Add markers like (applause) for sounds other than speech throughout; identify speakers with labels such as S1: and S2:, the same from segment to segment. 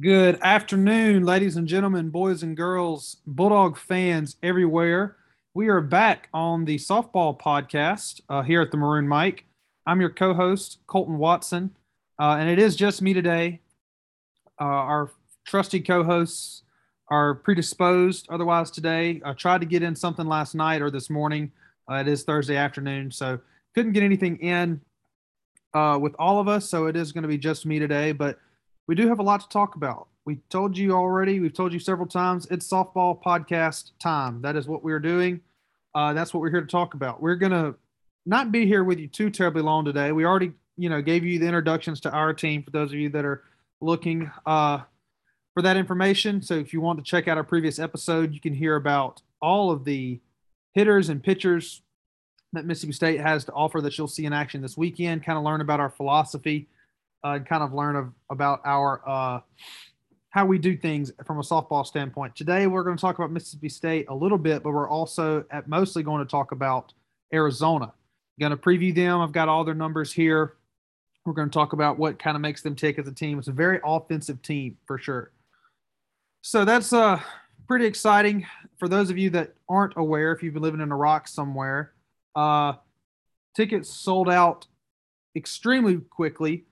S1: Good afternoon, ladies and gentlemen, boys and girls, Bulldog fans everywhere. We are back on the softball podcast uh, here at the Maroon Mic. I'm your co host, Colton Watson, uh, and it is just me today. Uh, our trusty co hosts are predisposed otherwise today. I tried to get in something last night or this morning. Uh, it is Thursday afternoon, so couldn't get anything in uh, with all of us. So it is going to be just me today, but we do have a lot to talk about. We told you already, we've told you several times, it's softball podcast time. That is what we're doing. Uh, that's what we're here to talk about. We're going to not be here with you too terribly long today. We already, you know, gave you the introductions to our team for those of you that are looking uh, for that information. So if you want to check out our previous episode, you can hear about all of the hitters and pitchers that Mississippi State has to offer that you'll see in action this weekend, kind of learn about our philosophy uh, kind of learn of, about our uh, how we do things from a softball standpoint. Today, we're going to talk about Mississippi State a little bit, but we're also at mostly going to talk about Arizona. going to preview them. I've got all their numbers here. We're going to talk about what kind of makes them tick as a team. It's a very offensive team for sure. So that's uh, pretty exciting for those of you that aren't aware. If you've been living in a rock somewhere, uh, tickets sold out extremely quickly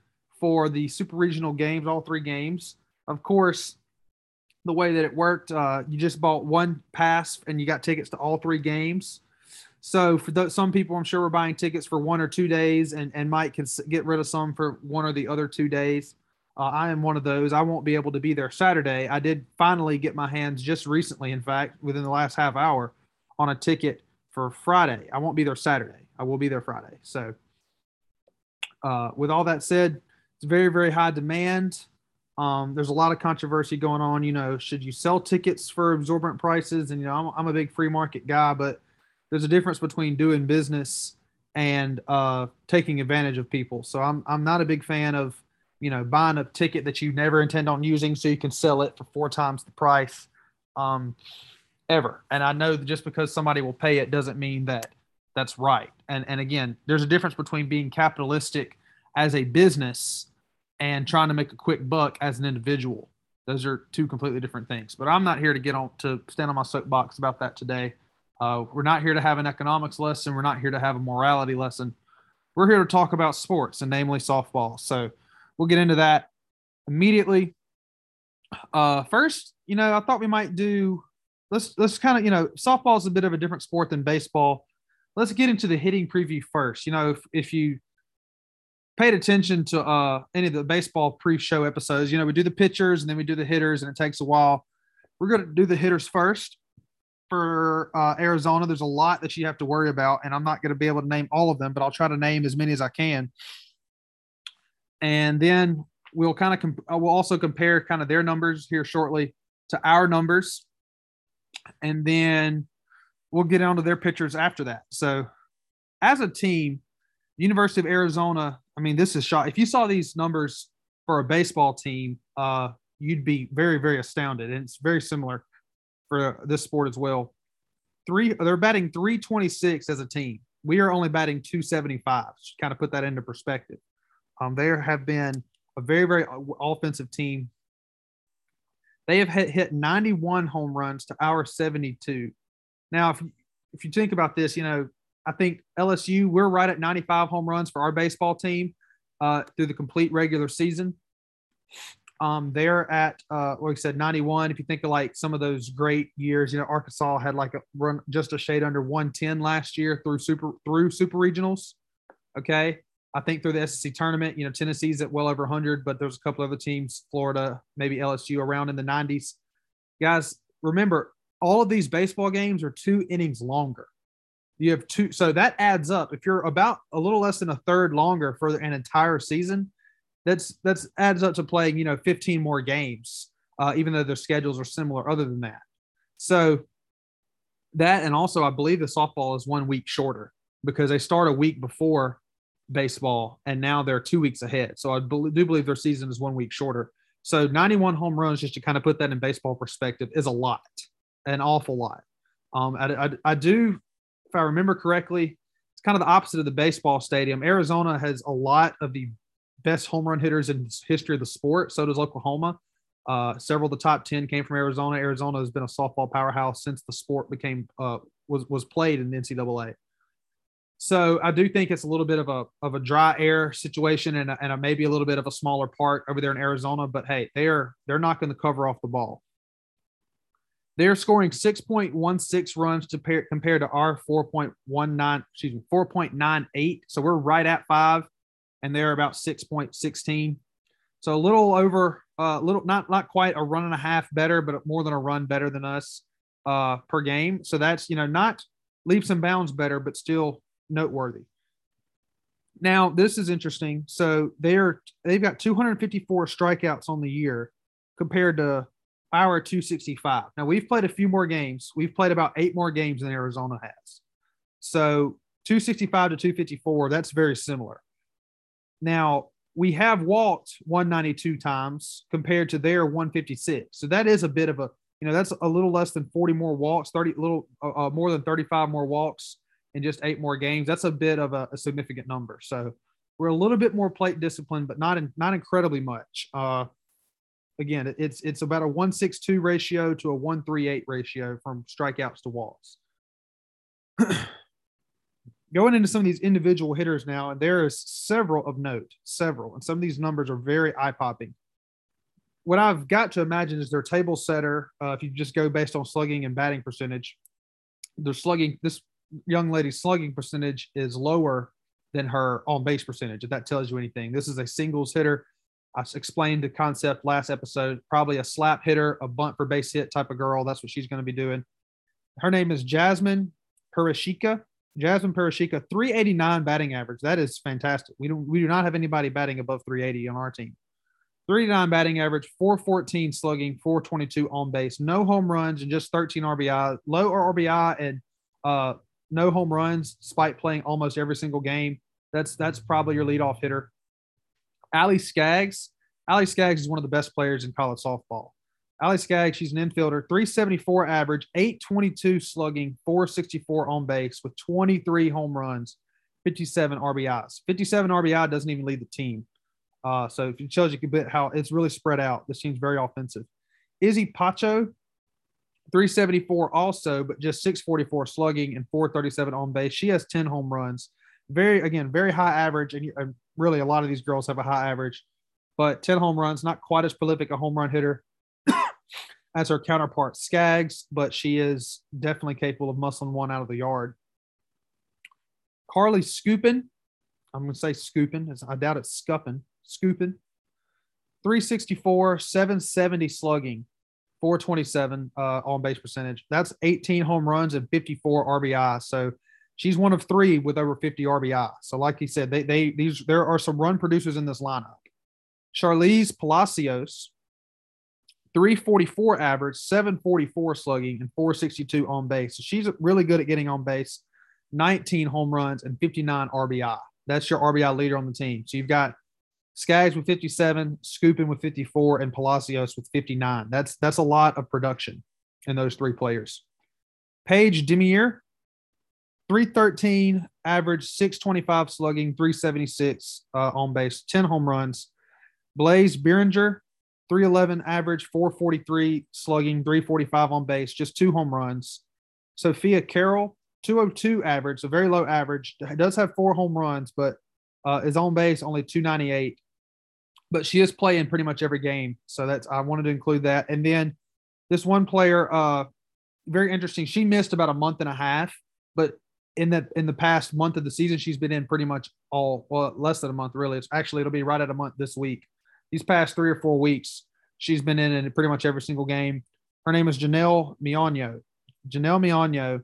S1: for the super regional games, all three games. Of course, the way that it worked, uh, you just bought one pass and you got tickets to all three games. So for some people, I'm sure we're buying tickets for one or two days, and and Mike can get rid of some for one or the other two days. Uh, I am one of those. I won't be able to be there Saturday. I did finally get my hands just recently, in fact, within the last half hour, on a ticket for Friday. I won't be there Saturday. I will be there Friday. So, uh, with all that said, it's very, very high demand. Um, there's a lot of controversy going on. You know, should you sell tickets for absorbent prices? And, you know, I'm, I'm a big free market guy, but there's a difference between doing business and uh, taking advantage of people. So I'm, I'm not a big fan of, you know, buying a ticket that you never intend on using so you can sell it for four times the price um, ever. And I know that just because somebody will pay it doesn't mean that that's right. And, and again, there's a difference between being capitalistic as a business and trying to make a quick buck as an individual. Those are two completely different things. But I'm not here to get on to stand on my soapbox about that today. Uh, we're not here to have an economics lesson. We're not here to have a morality lesson. We're here to talk about sports and namely softball. So we'll get into that immediately. Uh, first, you know, I thought we might do let's let's kind of you know softball is a bit of a different sport than baseball. Let's get into the hitting preview first. You know, if, if you paid attention to uh, any of the baseball pre-show episodes, you know, we do the pitchers and then we do the hitters, and it takes a while. We're going to do the hitters first for uh, Arizona. There's a lot that you have to worry about, and I'm not going to be able to name all of them, but I'll try to name as many as I can. And then we'll kind of comp- we'll also compare kind of their numbers here shortly to our numbers, and then we'll get on to their pitchers after that. So, as a team, University of Arizona I mean, this is shot. If you saw these numbers for a baseball team, uh, you'd be very, very astounded. And it's very similar for this sport as well. Three, they're batting 326 as a team. We are only batting 275. Just kind of put that into perspective. Um, there have been a very, very offensive team. They have hit, hit 91 home runs to our 72. Now, if if you think about this, you know, I think LSU, we're right at 95 home runs for our baseball team uh, through the complete regular season. Um, they're at, uh, like I said, 91. If you think of like some of those great years, you know, Arkansas had like a run just a shade under 110 last year through super through super regionals. Okay. I think through the SEC tournament, you know, Tennessee's at well over 100, but there's a couple other teams, Florida, maybe LSU around in the 90s. Guys, remember, all of these baseball games are two innings longer you have two so that adds up. If you're about a little less than a third longer for an entire season that's that's adds up to playing you know 15 more games uh, even though their schedules are similar other than that. So that and also i believe the softball is one week shorter because they start a week before baseball and now they're two weeks ahead. So i do believe their season is one week shorter. So 91 home runs just to kind of put that in baseball perspective is a lot an awful lot. Um, I, I, I do if I remember correctly, it's kind of the opposite of the baseball stadium. Arizona has a lot of the best home run hitters in history of the sport. So does Oklahoma. Uh, several of the top 10 came from Arizona. Arizona has been a softball powerhouse since the sport became uh, was was played in the NCAA. So I do think it's a little bit of a of a dry air situation and a, and a maybe a little bit of a smaller part over there in Arizona. But hey, they're they're not going to cover off the ball. They're scoring 6.16 runs to pair, compared to our 4.19, excuse me, 4.98. So we're right at five, and they're about 6.16. So a little over, a uh, little not not quite a run and a half better, but more than a run better than us uh, per game. So that's you know not leaps and bounds better, but still noteworthy. Now this is interesting. So they're they've got 254 strikeouts on the year compared to our 265. Now we've played a few more games. We've played about eight more games than Arizona has. So 265 to 254, that's very similar. Now we have walked 192 times compared to their 156. So that is a bit of a, you know, that's a little less than 40 more walks, 30, little uh, uh, more than 35 more walks in just eight more games. That's a bit of a, a, significant number. So we're a little bit more plate discipline, but not in, not incredibly much. Uh, again, it's it's about a 162 ratio to a 138 ratio from strikeouts to walks. (clears throat) going into some of these individual hitters now, and there is several of note, several, and some of these numbers are very eye popping. What I've got to imagine is their table setter. Uh, if you just go based on slugging and batting percentage, their slugging, this young lady's slugging percentage is lower than her on base percentage. If that tells you anything, this is a singles hitter. I explained the concept last episode. Probably a slap hitter, a bunt for base hit type of girl. That's what she's going to be doing. Her name is Jasmine Perezchica. Jasmine Perezchica, 389 batting average. That is fantastic. We don't we do not have anybody batting above 380 on our team. 39 batting average, 414 slugging, 422 on base, no home runs and just 13 RBI, low RBI and uh, no home runs despite playing almost every single game. That's that's probably your leadoff hitter. Allie Skaggs. Allie Skaggs is one of the best players in college softball. Allie Skaggs, she's an infielder, 374 average, 822 slugging, 464 on base with 23 home runs, 57 RBIs. 57 RBI doesn't even lead the team. Uh, so if it shows you a bit how it's really spread out. This team's very offensive. Izzy Pacho, 374 also, but just 644 slugging and 437 on base. She has 10 home runs. Very, again, very high average. And really, a lot of these girls have a high average, but 10 home runs, not quite as prolific a home run hitter (coughs) as her counterpart Skaggs, but she is definitely capable of muscling one out of the yard. Carly Scoopin, I'm going to say Scoopin. I doubt it's Scuppin. Scoopin. 364, 770 slugging, 427 uh, on base percentage. That's 18 home runs and 54 RBI. So she's one of three with over 50 RBI. So, like he said, they they these there are some run producers in this lineup. Sharlize Palacios, 344 average, 744 slugging, and 462 on base. So she's really good at getting on base, 19 home runs and 59 RBI. That's your RBI leader on the team. So you've got Skaggs with 57, Scooping with 54, and Palacios with 59. That's that's a lot of production in those three players. Paige Demier, 313 average, 625 slugging, 376 uh, on base, 10 home runs. Blaise Biringer, 311 average, 443 slugging, 345 on base, just two home runs. Sophia Carroll, 202 average, a very low average. Does have four home runs, but uh, is on base only 298. But she is playing pretty much every game, so that's I wanted to include that. And then this one player, uh, very interesting. She missed about a month and a half, but in the in the past month of the season, she's been in pretty much all well less than a month really. It's actually it'll be right at a month this week these past three or four weeks, she's been in in pretty much every single game. Her name is Janelle Meono. Janelle Meono,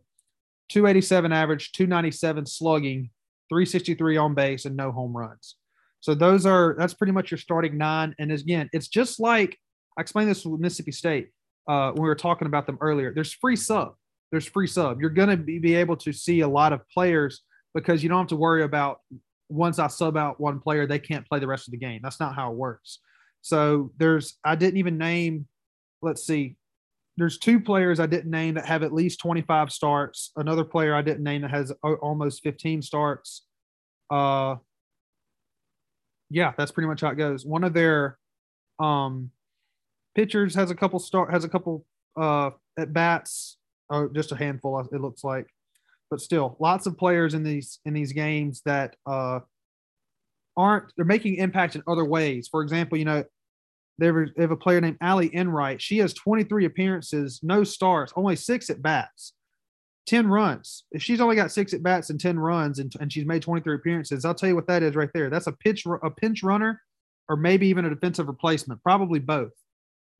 S1: 287 average, 297 slugging, 363 on base, and no home runs. So those are that's pretty much your starting nine. And again, it's just like I explained this with Mississippi State uh, when we were talking about them earlier. There's free sub. There's free sub. You're going to be, be able to see a lot of players because you don't have to worry about once I sub out one player, they can't play the rest of the game. That's not how it works. So there's, I didn't even name, let's see, there's two players I didn't name that have at least 25 starts. Another player I didn't name that has almost 15 starts. Uh, yeah, that's pretty much how it goes. One of their um, pitchers has a couple start has a couple uh, at bats, oh, just a handful. It looks like, but still, lots of players in these in these games that uh, aren't they're making impact in other ways. For example, you know, they have a player named Ali Enright. She has 23 appearances, no starts, only six at bats, 10 runs. If she's only got six at bats and 10 runs and, and she's made 23 appearances, I'll tell you what that is right there. That's a pitch a pinch runner or maybe even a defensive replacement, probably both.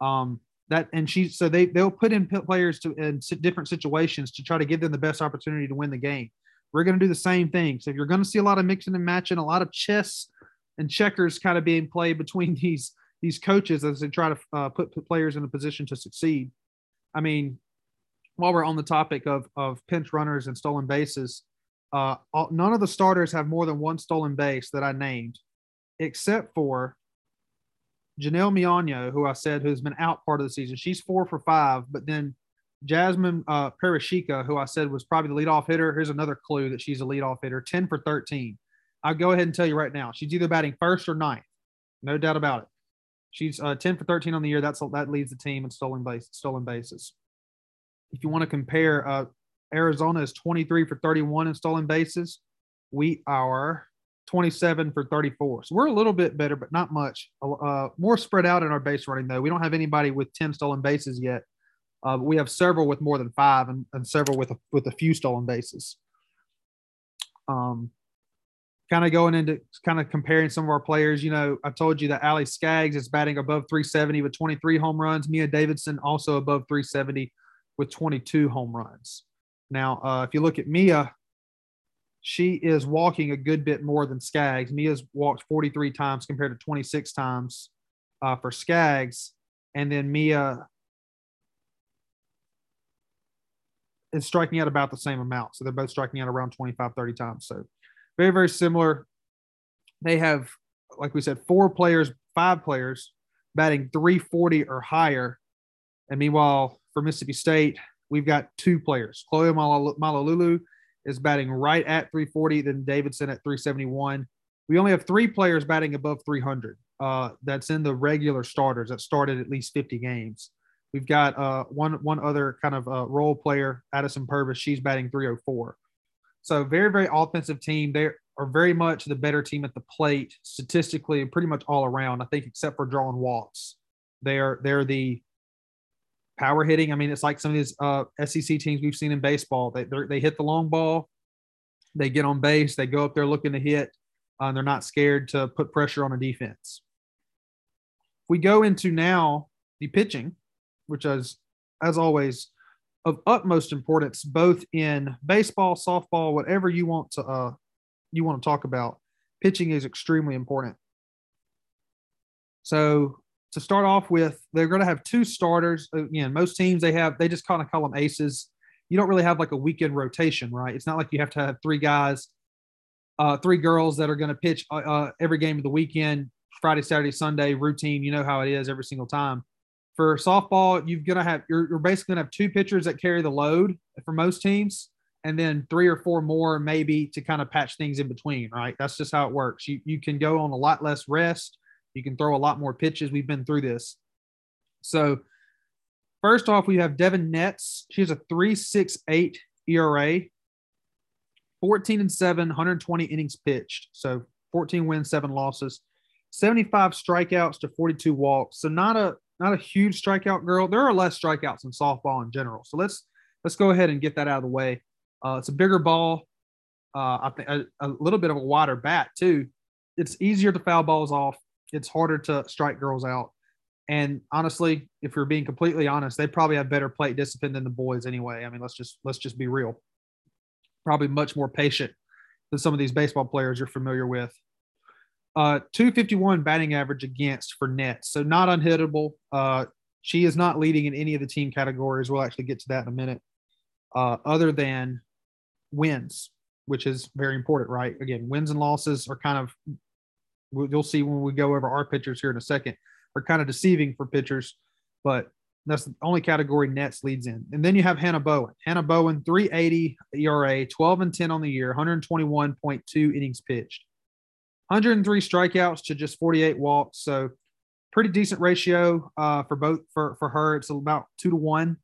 S1: Um, that and she so they they'll put in players to in different situations to try to give them the best opportunity to win the game. We're going to do the same thing. So if you're going to see a lot of mixing and matching, a lot of chess and checkers kind of being played between (laughs) these these coaches as they try to uh, put, put players in a position to succeed. I mean, while we're on the topic of of pinch runners and stolen bases, uh, all, none of the starters have more than one stolen base that I named, except for Janelle Meono, who I said who's been out part of the season. She's four for five, but then Jasmine uh, who I said was probably the leadoff hitter. Here's another clue that she's a leadoff hitter, 10 for 13. I'll go ahead and tell you right now. She's either batting first or ninth. No doubt about it. She's uh, 10 for 13 on the year. That's that leads the team in stolen base stolen bases. If you want to compare, uh, Arizona is 23 for 31 in stolen bases. We are 27 for 34. So we're a little bit better, but not much. Uh, more spread out in our base running, though. We don't have anybody with 10 stolen bases yet. Uh, we have several with more than five and, and several with a, with a few stolen bases. Um, kind of going into kind of comparing some of our players, you know, I told you that Allie Skaggs is batting above 370 with 23 home runs. Mia Davidson also above 370 with 22 home runs. Now, uh, if you look at Mia, she is walking a good bit more than Skaggs. Mia's walked 43 times compared to 26 times uh, for Skaggs. And then Mia is striking out about the same amount. So they're both striking out around 25, 30 times. So very, very similar. They have, like we said, four players, five players batting 340 or higher. And meanwhile, for Mississippi State, we've got two players. Chloe Malau'ulu is batting right at 340, then Davidson at 371. We only have three players batting above 300. Uh, that's in the regular starters that started at least 50 games. We've got uh, one one other kind of uh, role player, Addison Purvis. She's batting 304. So very very offensive team. They are very much the better team at the plate statistically, and pretty much all around. I think except for drawing walks, they are they're the power hitting. I mean, it's like some of these uh, SEC teams we've seen in baseball. They they hit the long ball, they get on base, they go up there looking to hit, uh, and they're not scared to put pressure on a defense. We go into now the pitching, which is, as always, of utmost importance, both in baseball, softball, whatever you want to uh, you want to talk about. Pitching is extremely important. So to start off with, they're going to have two starters. Again, most teams they have they just kind of call them aces. You don't really have like a weekend rotation, right? It's not like you have to have three guys, uh, three girls that are going to pitch uh, uh, every game of the weekend, Friday, Saturday, Sunday routine. You know how it is every single time. For softball, you're going to have you're, you're basically going to have two pitchers that carry the load for most teams, and then three or four more maybe to kind of patch things in between, right? That's just how it works. You you can go on a lot less rest you can throw a lot more pitches. We've been through this. So, first off, we have Devyn Netz. She has a 3.68 ERA, 14 and 7, 120 innings pitched. So, 14 wins, seven losses, 75 strikeouts to 42 walks. So, not a not a huge strikeout girl. There are less strikeouts in softball in general. So let's let's go ahead and get that out of the way. Uh, it's a bigger ball. Uh, I think a, a, little bit of a wider bat too. It's easier to foul balls off it's harder to strike girls out. And honestly, if you're being completely honest, they probably have better plate discipline than the boys anyway. I mean, let's just let's just be real. Probably much more patient than some of these baseball players you're familiar with. Uh, 251 batting average against for Netz, so not unhittable. Uh, she is not leading in any of the team categories. We'll actually get to that in a minute. Uh, other than wins, which is very important, right? Again, wins and losses are kind of you'll see when we go over our pitchers here in a second, are kind of deceiving for pitchers, but that's the only category Netz leads in. And then you have Hanah Bowen. Hanah Bowen, 380 ERA, 12 and 10 on the year, 121.2 innings pitched, 103 strikeouts to just 48 walks. So pretty decent ratio uh, for both for for her. It's about two to one.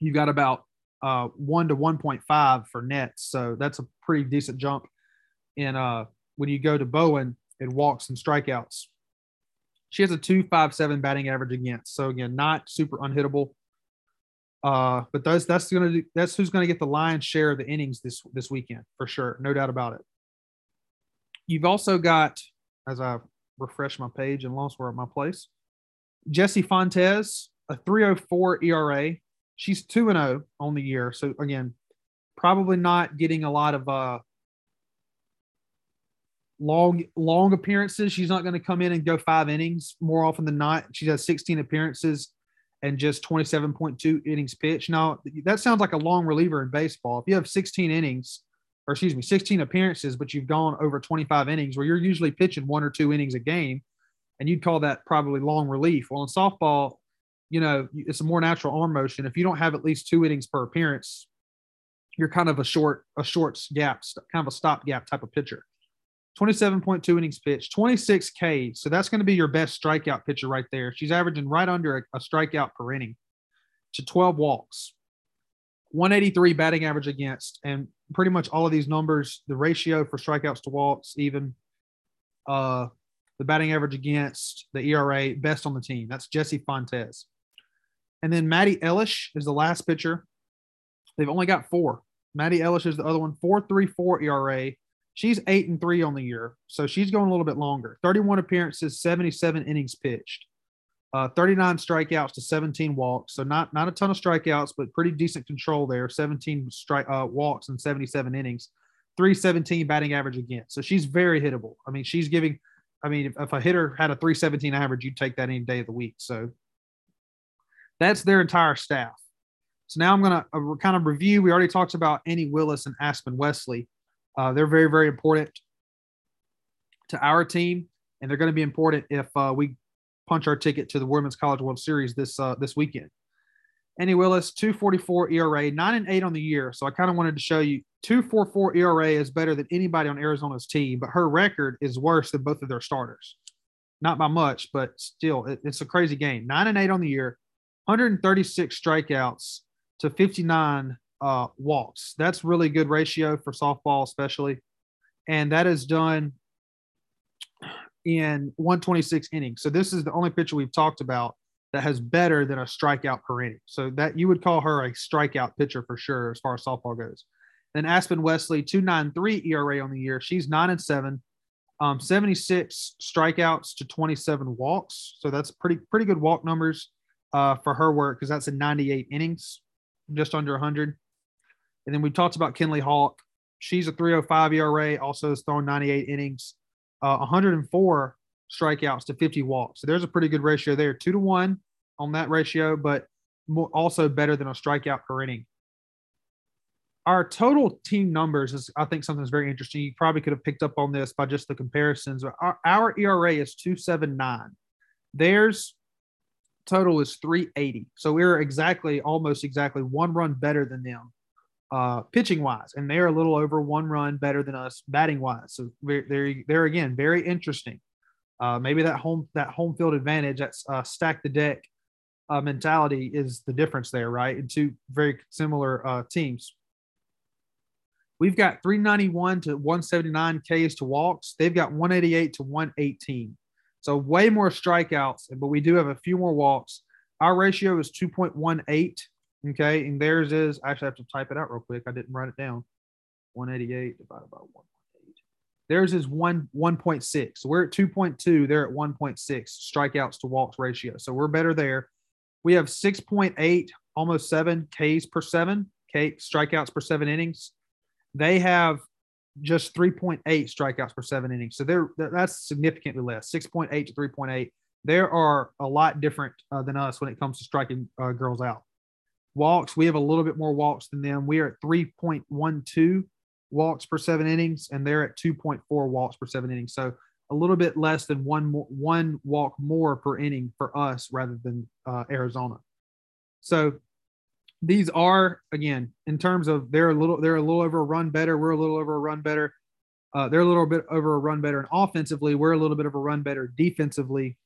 S1: You've got about uh, one to one point five for Netz, so that's a pretty decent jump. In uh, when you go to Bowen in walks and strikeouts, she has a two five seven batting average against. So again, not super unhittable. Uh, but those that's gonna do, that's who's gonna get the lion's share of the innings this this weekend for sure, no doubt about it. You've also got, as I refresh my page and lost where my place, Jesse Fontes, a 304 ERA. She's 2 and 0 on the year. So again, probably not getting a lot of uh long long appearances. She's not going to come in and go five innings more often than not. She has 16 appearances and just 27.2 innings pitched. Now, that sounds like a long reliever in baseball. If you have 16 innings, or excuse me, 16 appearances, but you've gone over 25 innings where you're usually pitching one or two innings a game, and you'd call that probably long relief. Well, in softball, you know, it's a more natural arm motion. If you don't have at least two innings per appearance, you're kind of a short, a short gap, kind of a stopgap type of pitcher. 27.2 innings pitched, 26 Ks. So that's going to be your best strikeout pitcher right there. She's averaging right under a, a strikeout per inning to 12 walks, 183 batting average against, and pretty much all of these numbers, the ratio for strikeouts to walks, even uh, the batting average against, the ERA, best on the team. That's Jessie Fontes. And then Madi Elish is the last pitcher. They've only got four. Madi Elish is the other one, 4.34 ERA, She's eight and three on the year, so she's going a little bit longer. 31 appearances, 77 innings pitched, uh, 39 strikeouts to 17 walks. So not not a ton of strikeouts, but pretty decent control there. 17 strike uh, walks and 77 innings, 317 batting average again. So she's very hittable. I mean, she's giving. I mean, if, if a hitter had a 317 average, you'd take that any day of the week. So that's their entire staff. So now I'm going to uh, kind of review. We already talked about Annie Willis and Aspen Wesley. Uh, they're very, very important to our team, and they're going to be important if uh, we punch our ticket to the Women's College World Series this uh, this weekend. Annie Willis, 244 ERA, 9 and 8 on the year. So I kind of wanted to show you 244 ERA is better than anybody on Arizona's team, but her record is worse than both of their starters. Not by much, but still, it, it's a crazy game. 9 and 8 on the year, 136 strikeouts to 59 uh, walks. That's really good ratio for softball, especially. And that is done in 126 innings. So this is the only pitcher we've talked about that has better than a strikeout per inning. So that you would call her a strikeout pitcher for sure as far as softball goes. Then Aspen Wesley, 293 ERA on the year. She's nine and seven, um, 76 strikeouts to 27 walks. So that's pretty pretty good walk numbers uh, for her work because that's in 98 innings, just under 100. And then we talked about Kenley Hawk. She's a 305 ERA, also has thrown 98 innings, uh, 104 strikeouts to 50 walks. So there's a pretty good ratio there, two to one on that ratio, but more, also better than a strikeout per inning. Our total team numbers is, I think, something that's very interesting. You probably could have picked up on this by just the comparisons. Our, our ERA is 279. Theirs total is 380. So we're exactly, almost exactly one run better than them uh, pitching wise, and they're a little over one run better than us batting wise. So they're they're again very interesting. Uh, maybe that home that home field advantage, that uh, stack the deck uh, mentality, is the difference there, right? In two very similar uh, teams. We've got 391 to 179 Ks to walks. They've got 188 to 118. So way more strikeouts, but we do have a few more walks. Our ratio is 2.18 Okay, and theirs is I actually have to type it out real quick. I didn't write it down. 188 divided by 1.8. Theirs is one 1.6. So we're at 2.2. They're at 1.6 strikeouts to walks ratio. So we're better there. We have 6.8, almost seven Ks per seven, K strikeouts per seven innings. They have just 3.8 strikeouts per seven innings. So they're that's significantly less, 6.8 to 3.8. There are a lot different uh, than us when it comes to striking uh, girls out. Walks, we have a little bit more walks than them. We are at 3.12 walks per seven innings, and they're at 2.4 walks per seven innings. So a little bit less than one one walk more per inning for us rather than uh, Arizona. So these are again in terms of they're a little they're a little over a run better. We're a little over a run better. Uh, they're a little bit over a run better, and offensively, we're a little bit of a run better defensively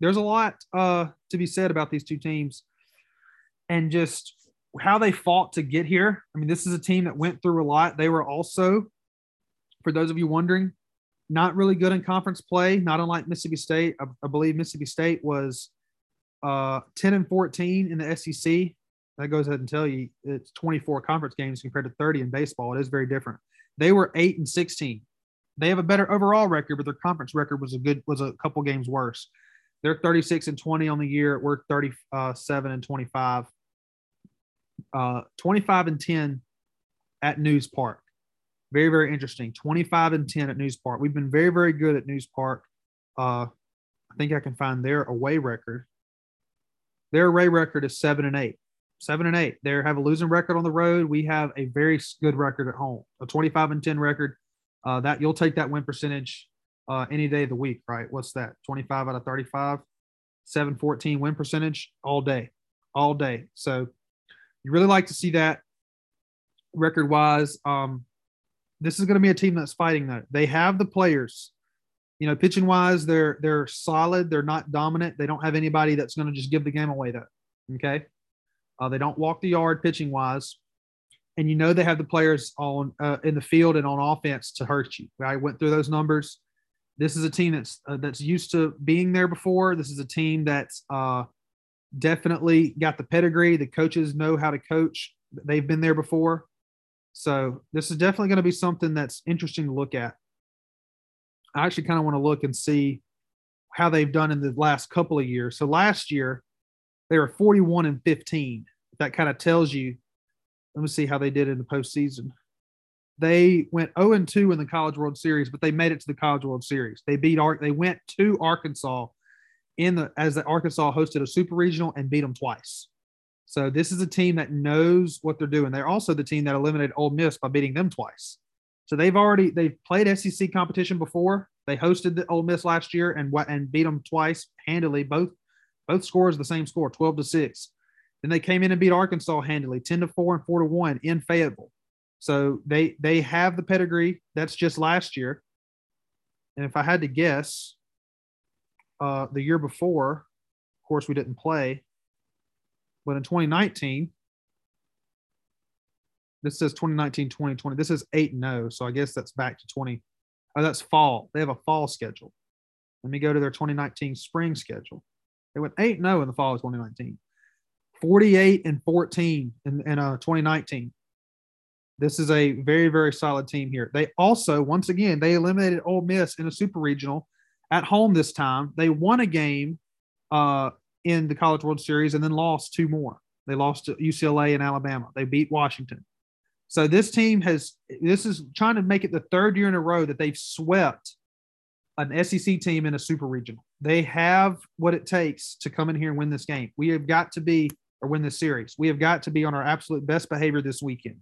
S1: there's a lot uh, to be said about these two teams and just how they fought to get here. I mean, this is a team that went through a lot. They were also, for those of you wondering, not really good in conference play, not unlike Mississippi State. I, I believe Mississippi State was uh, 10 and 14 in the SEC. That goes ahead and tell you it's 24 conference games compared to 30 in baseball. It is very different. They were 8 and 16. They have a better overall record, but their conference record was a good was a couple games worse. They're 36 and 20 on the year. We're 37 and 25. Uh, 25 and 10 at Nusz Park. Very, very interesting. 25 and 10 at Nusz Park. We've been very, very good at Nusz Park. Uh, I think I can find their away record. Their away record is seven and eight. Seven and eight. They have a losing record on the road. We have a very good record at home. A 25 and 10 record. Uh, that you'll take that win percentage uh, any day of the week, right? What's that? 25 out of 35, 714 win percentage all day, all day. So you really like to see that record wise. Um, this is going to be a team that's fighting that. They have the players. You know, pitching wise, they're they're solid. They're not dominant. They don't have anybody that's going to just give the game away. Though, okay. Uh, they don't walk the yard pitching wise, and you know they have the players on uh, in the field and on offense to hurt you. I went through those numbers. This is a team that's uh, that's used to being there before. This is a team that's uh, definitely got the pedigree. The coaches know how to coach. They've been there before. So this is definitely going to be something that's interesting to look at. I actually kind of want to look and see how they've done in the last couple of years. So last year they were 41 and 15. That kind of tells you. Let me see how they did in the postseason. They went 0 and 2 in the College World Series, but they made it to the College World Series. They beat Ark. They went to Arkansas in the as the Arkansas hosted a super regional and beat them twice. So this is a team that knows what they're doing. They're also the team that eliminated Ole Miss by beating them twice. So they've already they've played SEC competition before. They hosted the Ole Miss last year and what and beat them twice handily. Both both scores the same score, 12 to 6. Then they came in and beat Arkansas handily, 10 to 4 and 4 to 1 in Fayetteville. So they they have the pedigree. That's just last year. And if I had to guess, uh, the year before, of course, we didn't play, but in 2019, this says 2019 2020. This is 8 0. So I guess that's back to 20. Oh, that's fall. They have a fall schedule. Let me go to their 2019 spring schedule. They went 8 0 in the fall of 2019, 48 and 14 in, in uh, 2019. This is a very, very solid team here. They also, once again, they eliminated Ole Miss in a super regional at home this time. They won a game uh, in the College World Series and then lost two more. They lost to UCLA and Alabama. They beat Washington. So this team has this is trying to make it the third year in a row that they've swept an SEC team in a super regional. They have what it takes to come in here and win this game. We have got to be or win this series. We have got to be on our absolute best behavior this weekend.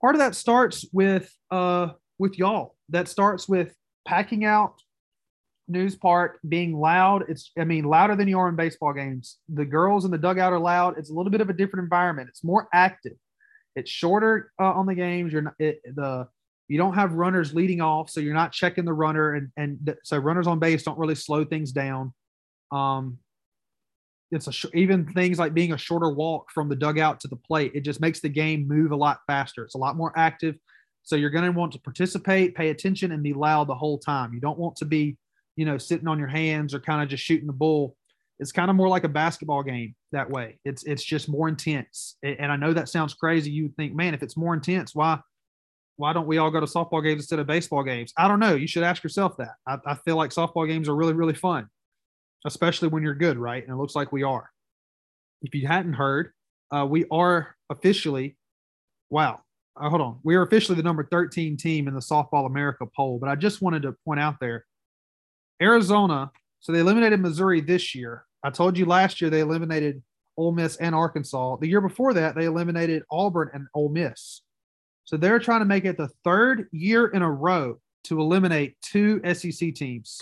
S1: Part of that starts with uh with y'all. That starts with packing out Nusz Park being loud. It's, I mean, louder than you are in baseball games. The girls in the dugout are loud. It's a little bit of a different environment. It's more active. It's shorter uh, on the games. You're not it, the you don't have runners leading off, so you're not checking the runner, and and th- so runners on base don't really slow things down. Um, it's a sh- even things like being a shorter walk from the dugout to the plate. It just makes the game move a lot faster. It's a lot more active. So you're going to want to participate, pay attention, and be loud the whole time. You don't want to be you know, sitting on your hands or kind of just shooting the bull. It's kind of more like a basketball game that way. It's it's just more intense. And I know that sounds crazy. You think, man, if it's more intense, why why don't we all go to softball games instead of baseball games? I don't know. You should ask yourself that. I, I feel like softball games are really, really fun, especially when you're good, right? And it looks like we are. If you hadn't heard, uh, we are officially, wow, uh, hold on. We are officially the number 13 team in the Softball America poll. But I just wanted to point out there Arizona, so they eliminated Missouri this year. I told you last year they eliminated Ole Miss and Arkansas. The year before that, they eliminated Auburn and Ole Miss. So they're trying to make it the third year in a row to eliminate two SEC teams.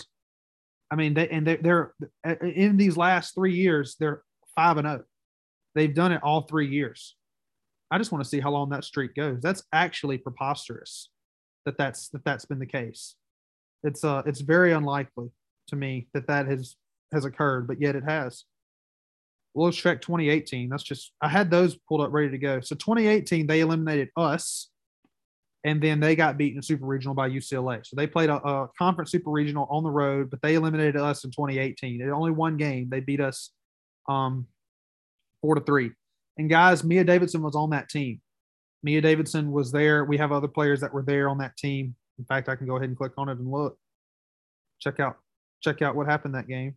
S1: I mean, they and they, they're in these last three years, they're five and zero. Oh. They've done it all three years. I just want to see how long that streak goes. That's actually preposterous that that's that that's been the case it's uh it's very unlikely to me that that has has occurred, but yet it has. Let's check 2018. That's just I had those pulled up ready to go. So 2018, they eliminated us, and then they got beaten in super regional by UCLA. So they played a, a conference super regional on the road, but they eliminated us in 2018. It only one game. They beat us um, four to three. And guys, Mia Davidson was on that team. Mia Davidson was there. We have other players that were there on that team. In fact, I can go ahead and click on it and look. Check out check out what happened that game.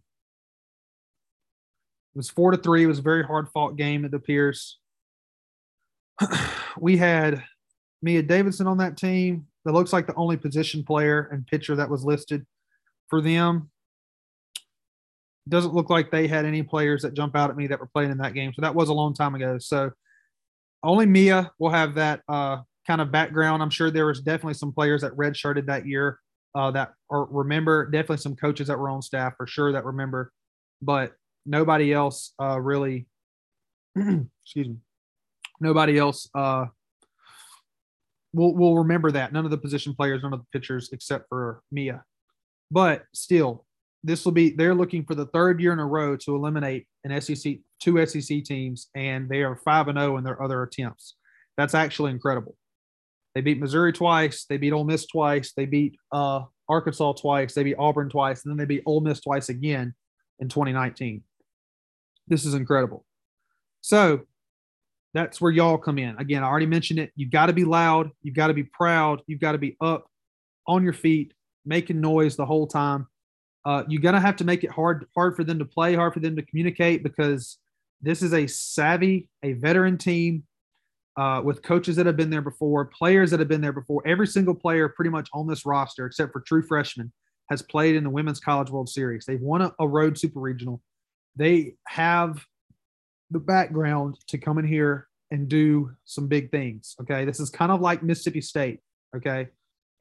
S1: It was four to three. It was a very hard fought game, it appears. (clears throat) we had Mia Davidson on that team. That looks like the only position player and pitcher that was listed for them. Doesn't look like they had any players that jump out at me that were playing in that game. So that was a long time ago. So only Mia will have that uh, kind of background. I'm sure there was definitely some players that redshirted that year uh, that or remember. Definitely some coaches that were on staff for sure that remember, but nobody else uh, really. (clears throat) excuse me. Nobody else uh, will we'll remember that. None of the position players, none of the pitchers, except for Mia. But still, this will be. They're looking for the third year in a row to eliminate an SEC two SEC teams, and they are five and zero in their other attempts. That's actually incredible. They beat Missouri twice. They beat Ole Miss twice. They beat uh, Arkansas twice. They beat Auburn twice, and then they beat Ole Miss twice again in 2019. This is incredible. So that's where y'all come in. Again, I already mentioned it. You've got to be loud. You've got to be proud. You've got to be up on your feet, making noise the whole time. Uh, you're gonna have to make it hard, hard for them to play, hard for them to communicate because this is a savvy, a veteran team uh, with coaches that have been there before, players that have been there before. Every single player, pretty much on this roster, except for true freshmen, has played in the Women's College World Series. They've won a, a road super regional. They have the background to come in here and do some big things. Okay. This is kind of like Mississippi State. Okay.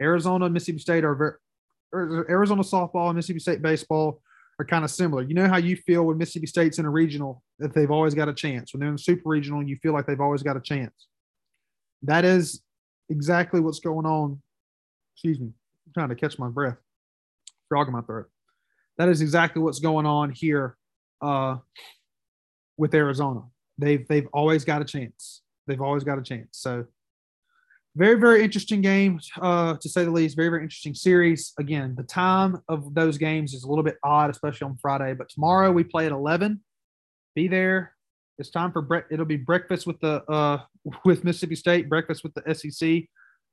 S1: Arizona, Mississippi State are very, Arizona softball and Mississippi State baseball are kind of similar. You know how you feel when Mississippi State's in a regional that they've always got a chance. When they're in a super regional, you feel like they've always got a chance. That is exactly what's going on. Excuse me. I'm trying to catch my breath. Frog in my throat. That is exactly what's going on here uh, with Arizona. They've they've always got a chance. They've always got a chance. So very very interesting game uh, to say the least. Very very interesting series. Again the time of those games is a little bit odd especially on friday but tomorrow we play at 11 be there. It's time for bre- it'll be breakfast with the uh, (laughs) with mississippi state breakfast with the sec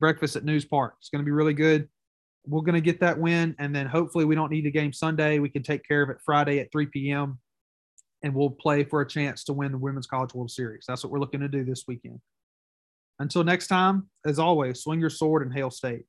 S1: breakfast at Nusz park. It's going to be really good. We're going to get that win and then hopefully we don't need a game sunday. We can take care of it friday at 3 p.m and we'll play for a chance to win the women's college world series that's what we're looking to do this weekend until next time, as always, swing your sword and hail state.